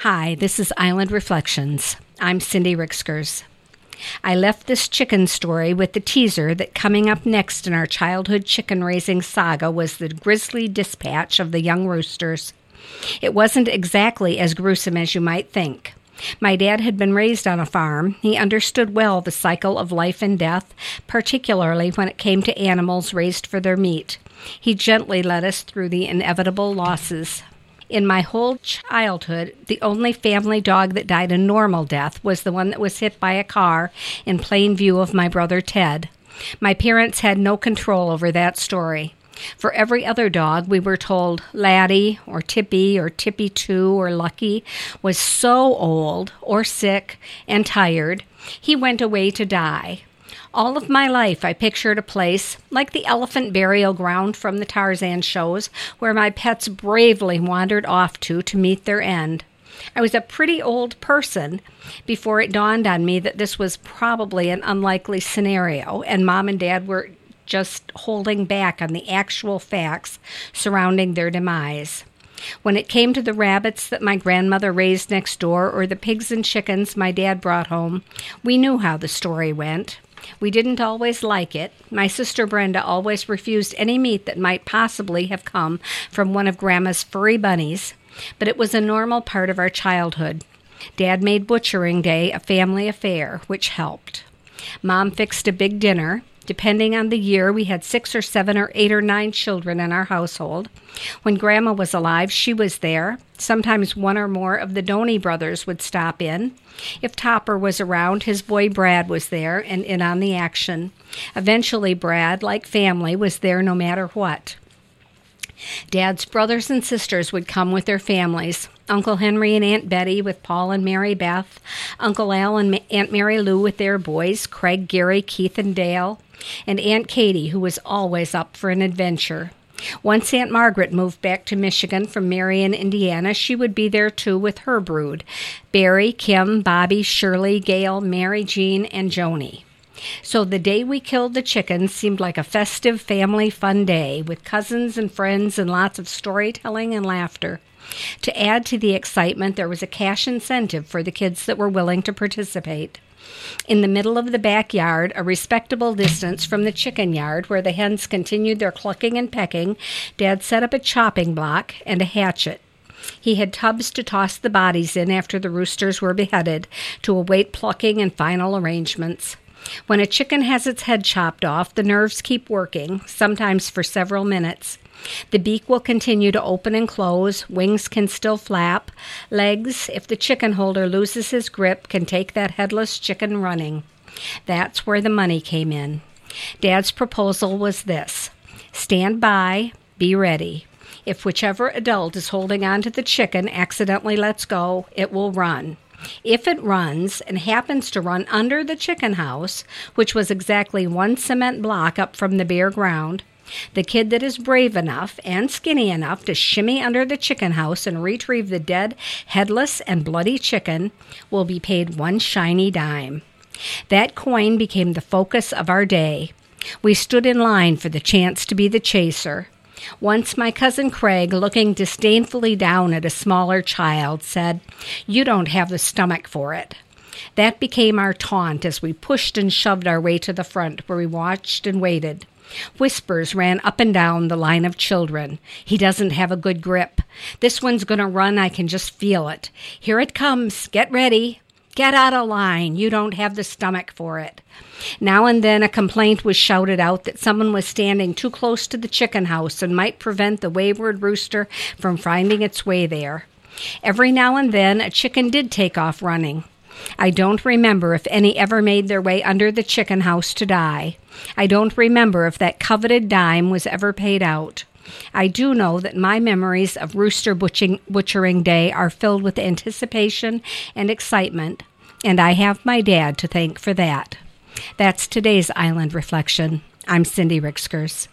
Hi, this is Island Reflections. I'm Cindy Ricksgers. I left this chicken story with the teaser that coming up next in our childhood chicken raising saga was the grisly dispatch of the young roosters. It wasn't exactly as gruesome as you might think. My dad had been raised on a farm. He understood well the cycle of life and death, particularly when it came to animals raised for their meat. He gently led us through the inevitable losses. In my whole childhood, the only family dog that died a normal death was the one that was hit by a car in plain view of my brother Ted. My parents had no control over that story. For every other dog, we were told Laddie or Tippy or Tippy 2 or Lucky was so old or sick and tired, he went away to die. All of my life, I pictured a place like the elephant burial ground from the Tarzan shows where my pets bravely wandered off to to meet their end. I was a pretty old person before it dawned on me that this was probably an unlikely scenario, and mom and dad were just holding back on the actual facts surrounding their demise. When it came to the rabbits that my grandmother raised next door or the pigs and chickens my dad brought home, we knew how the story went. We didn't always like it. My sister Brenda always refused any meat that might possibly have come from one of Grandma's furry bunnies, but it was a normal part of our childhood. Dad made butchering day a family affair, which helped. Mom fixed a big dinner. Depending on the year, we had six or seven or eight or nine children in our household. When Grandma was alive, she was there. Sometimes one or more of the Doney brothers would stop in. If Topper was around, his boy Brad was there and in on the action. Eventually, Brad, like family, was there no matter what. Dad's brothers and sisters would come with their families. Uncle Henry and Aunt Betty with Paul and Mary Beth, Uncle Al and Aunt Mary Lou with their boys, Craig, Gary, Keith, and Dale, and Aunt Katie, who was always up for an adventure. Once Aunt Margaret moved back to Michigan from Marion, Indiana, she would be there too with her brood Barry, Kim, Bobby, Shirley, Gail, Mary Jean, and Joni. So the day we killed the chickens seemed like a festive family fun day with cousins and friends and lots of storytelling and laughter. To add to the excitement, there was a cash incentive for the kids that were willing to participate. In the middle of the backyard, a respectable distance from the chicken yard where the hens continued their clucking and pecking, Dad set up a chopping block and a hatchet. He had tubs to toss the bodies in after the roosters were beheaded to await plucking and final arrangements. When a chicken has its head chopped off, the nerves keep working, sometimes for several minutes. The beak will continue to open and close, wings can still flap, legs, if the chicken holder loses his grip, can take that headless chicken running. That's where the money came in. Dad's proposal was this stand by, be ready. If whichever adult is holding on to the chicken accidentally lets go, it will run. If it runs and happens to run under the chicken house, which was exactly one cement block up from the bare ground, the kid that is brave enough and skinny enough to shimmy under the chicken house and retrieve the dead, headless, and bloody chicken will be paid one shiny dime. That coin became the focus of our day. We stood in line for the chance to be the chaser. Once my cousin Craig, looking disdainfully down at a smaller child, said, You don't have the stomach for it. That became our taunt as we pushed and shoved our way to the front, where we watched and waited. Whispers ran up and down the line of children. He doesn't have a good grip. This one's going to run. I can just feel it. Here it comes. Get ready. Get out of line. You don't have the stomach for it. Now and then a complaint was shouted out that someone was standing too close to the chicken house and might prevent the wayward rooster from finding its way there. Every now and then a chicken did take off running. I don't remember if any ever made their way under the chicken house to die. I don't remember if that coveted dime was ever paid out. I do know that my memories of rooster butching, butchering day are filled with anticipation and excitement, and I have my dad to thank for that. That's today's Island Reflection. I'm Cindy Ricksgers.